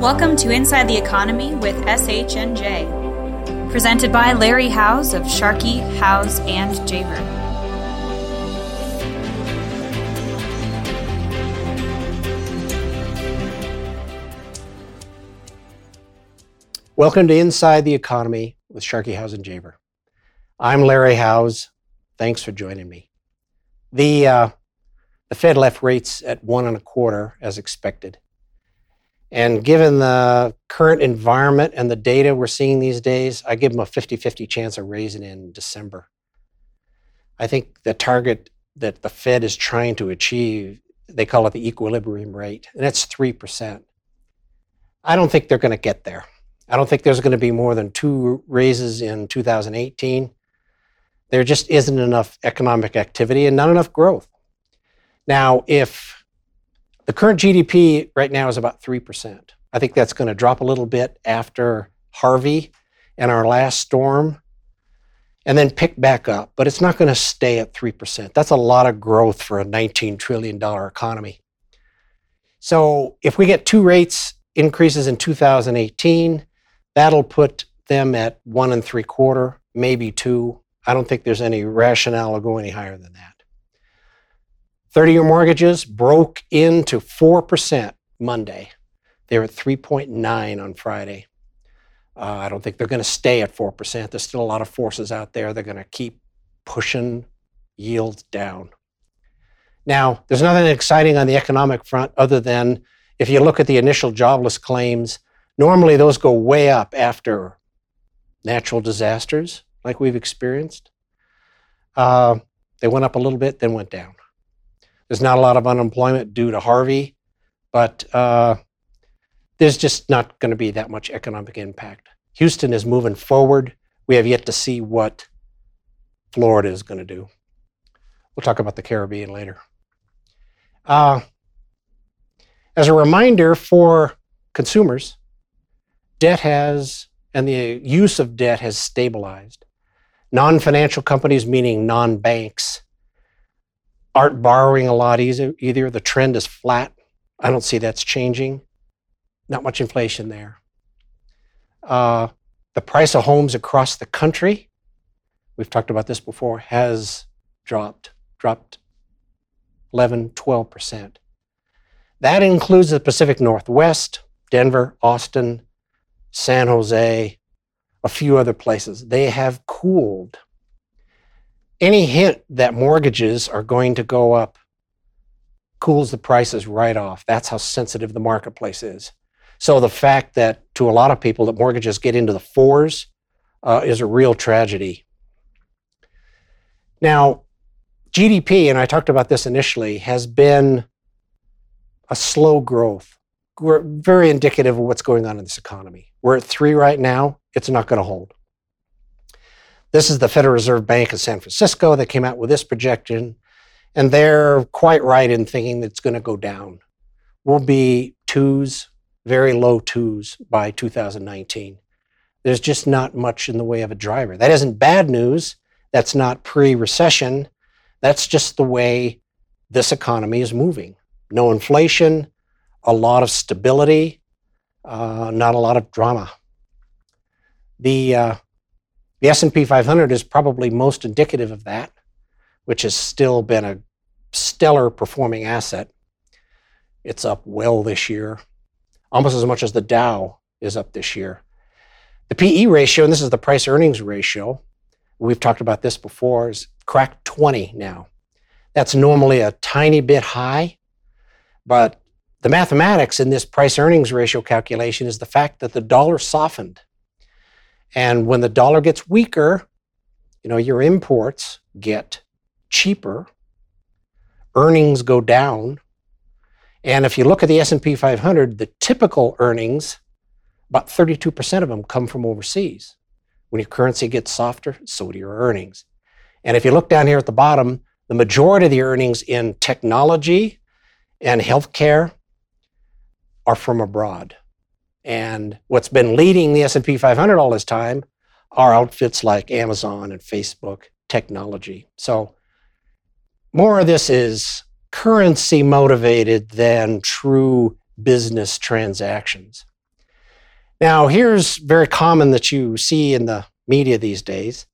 Welcome to Inside the Economy with SHNJ, presented by Larry Howes of Sharkey, Howes, and Javer. Welcome to Inside the Economy with Sharkey Howes and Javer. I'm Larry Howes. Thanks for joining me. The uh, the Fed left rates at one and a quarter as expected. And given the current environment and the data we're seeing these days, I give them a 50 50 chance of raising in December. I think the target that the Fed is trying to achieve, they call it the equilibrium rate, and that's 3%. I don't think they're going to get there. I don't think there's going to be more than two raises in 2018. There just isn't enough economic activity and not enough growth. Now, if the current GDP right now is about 3%, I think that's going to drop a little bit after Harvey and our last storm and then pick back up, but it's not going to stay at 3%. That's a lot of growth for a $19 trillion economy. So if we get two rates increases in 2018, that'll put them at one and three quarter, maybe two. I don't think there's any rationale to go any higher than that. 30 year mortgages broke into 4% Monday. They were at 3.9 on Friday. Uh, I don't think they're going to stay at 4%. There's still a lot of forces out there. They're going to keep pushing yields down. Now, there's nothing exciting on the economic front other than if you look at the initial jobless claims, normally those go way up after natural disasters like we've experienced. Uh, they went up a little bit, then went down. There's not a lot of unemployment due to Harvey, but uh, there's just not going to be that much economic impact. Houston is moving forward. We have yet to see what Florida is going to do. We'll talk about the Caribbean later. Uh, as a reminder for consumers, debt has, and the use of debt has stabilized. Non financial companies, meaning non banks, aren't borrowing a lot either. either. The trend is flat. I don't see that's changing. Not much inflation there. Uh, the price of homes across the country, we've talked about this before, has dropped, dropped 11, 12%. That includes the Pacific Northwest, Denver, Austin, San Jose, a few other places. They have cooled any hint that mortgages are going to go up cools the prices right off. That's how sensitive the marketplace is. So the fact that to a lot of people that mortgages get into the fours uh, is a real tragedy. Now, GDP, and I talked about this initially, has been a slow growth. We're very indicative of what's going on in this economy. We're at three right now. It's not going to hold. This is the Federal Reserve Bank of San Francisco that came out with this projection, and they're quite right in thinking that it's going to go down. We'll be twos, very low twos by 2019. There's just not much in the way of a driver. That isn't bad news. That's not pre recession. That's just the way this economy is moving. No inflation, a lot of stability, uh, not a lot of drama. The uh, the S&P 500 is probably most indicative of that, which has still been a stellar performing asset. It's up well this year, almost as much as the Dow is up this year. The PE ratio, and this is the price earnings ratio, we've talked about this before, is cracked 20 now. That's normally a tiny bit high, but the mathematics in this price earnings ratio calculation is the fact that the dollar softened and when the dollar gets weaker, you know, your imports get cheaper, earnings go down. And if you look at the S&P 500, the typical earnings, about 32% of them come from overseas. When your currency gets softer, so do your earnings. And if you look down here at the bottom, the majority of the earnings in technology and healthcare are from abroad. And what's been leading the S&P 500 all this time are outfits like Amazon and Facebook technology. So more of this is currency motivated than true business transactions. Now, here's very common that you see in the media these days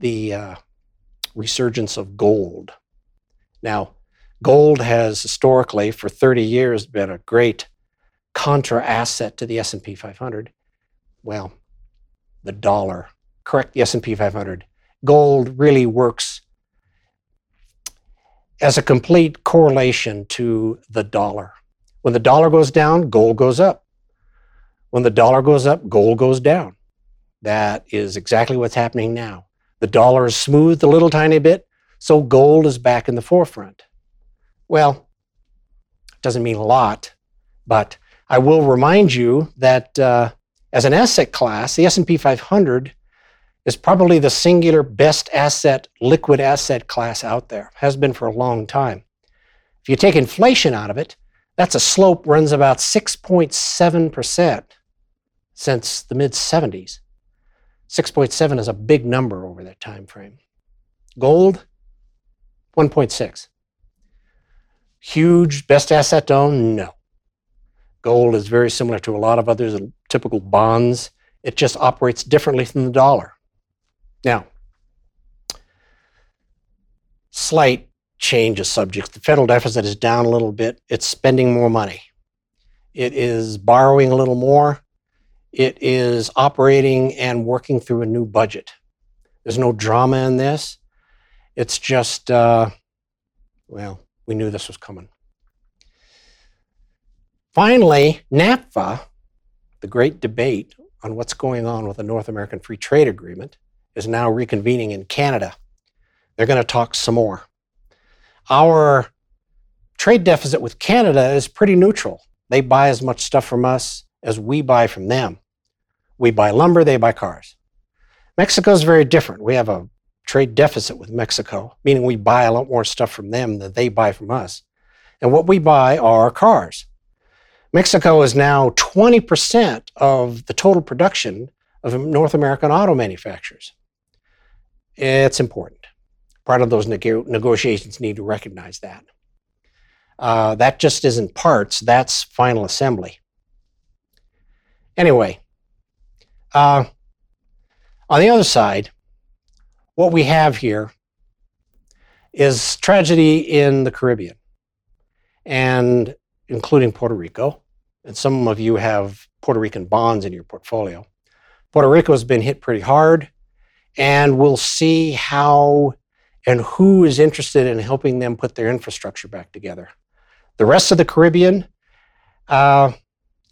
the uh, resurgence of gold. Now, gold has historically, for 30 years, been a great contra asset to the S&P 500. Well, the dollar, correct the S&P 500. Gold really works as a complete correlation to the dollar. When the dollar goes down, gold goes up. When the dollar goes up, gold goes down. That is exactly what's happening now. The dollar is smoothed a little tiny bit, so gold is back in the forefront. Well, doesn't mean a lot, but I will remind you that uh, as an asset class, the S&P 500 is probably the singular best asset, liquid asset class out there. Has been for a long time. If you take inflation out of it, that's a slope runs about 6.7% since the mid 70s. 6.7 is a big number over that time frame. Gold, 1.6. Huge best asset to own? No. Gold is very similar to a lot of other typical bonds. It just operates differently than the dollar. Now, slight change of subject. The federal deficit is down a little bit. It's spending more money. It is borrowing a little more. It is operating and working through a new budget. There's no drama in this. It's just, uh, well, we knew this was coming. Finally, NAFTA, the great debate on what's going on with the North American Free Trade Agreement, is now reconvening in Canada. They're going to talk some more. Our trade deficit with Canada is pretty neutral. They buy as much stuff from us as we buy from them. We buy lumber, they buy cars. Mexico is very different. We have a trade deficit with Mexico, meaning we buy a lot more stuff from them than they buy from us. And what we buy are cars. Mexico is now 20% of the total production of North American auto manufacturers. It's important. Part of those neg- negotiations need to recognize that. Uh, that just isn't parts, that's final assembly. Anyway, uh, on the other side, what we have here is tragedy in the Caribbean, and including Puerto Rico. And some of you have Puerto Rican bonds in your portfolio. Puerto Rico has been hit pretty hard and we'll see how and who is interested in helping them put their infrastructure back together. The rest of the Caribbean, uh,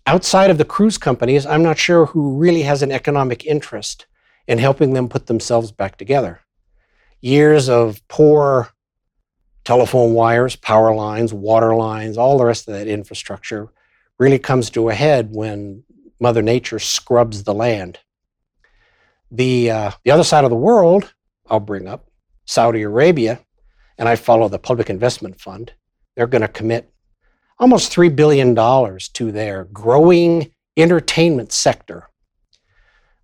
outside of the cruise companies, I'm not sure who really has an economic interest in helping them put themselves back together. Years of poor telephone wires, power lines, water lines, all the rest of that infrastructure really comes to a head when Mother Nature scrubs the land. The, uh, the other side of the world, I'll bring up Saudi Arabia, and I follow the Public Investment Fund. They're going to commit almost $3 billion to their growing entertainment sector.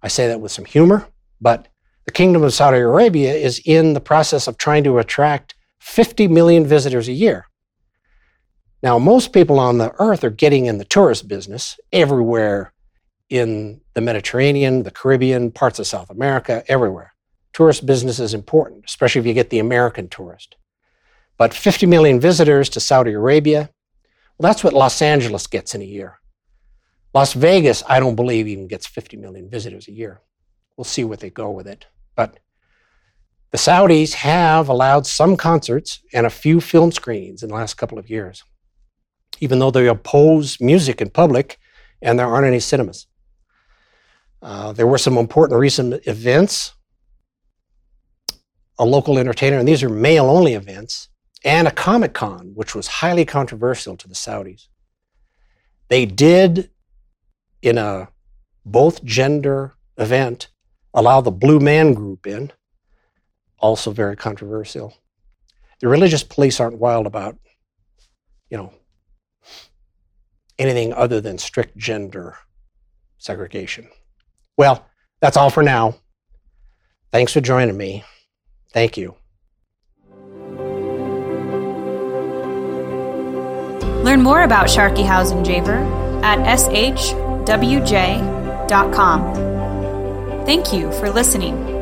I say that with some humor, but the Kingdom of Saudi Arabia is in the process of trying to attract 50 million visitors a year. Now, most people on the earth are getting in the tourist business everywhere in the Mediterranean, the Caribbean, parts of South America, everywhere. Tourist business is important, especially if you get the American tourist. But 50 million visitors to Saudi Arabia, well, that's what Los Angeles gets in a year. Las Vegas, I don't believe, even gets 50 million visitors a year. We'll see what they go with it. But the Saudis have allowed some concerts and a few film screenings in the last couple of years, even though they oppose music in public and there aren't any cinemas. Uh, there were some important recent events. A local entertainer, and these are male only events, and a Comic Con, which was highly controversial to the Saudis. They did, in a both gender event, allow the Blue Man Group in, also very controversial. The religious police aren't wild about, you know, anything other than strict gender segregation. Well, that's all for now. Thanks for joining me. Thank you. Learn more about and Javer at shwj.com. Thank you for listening.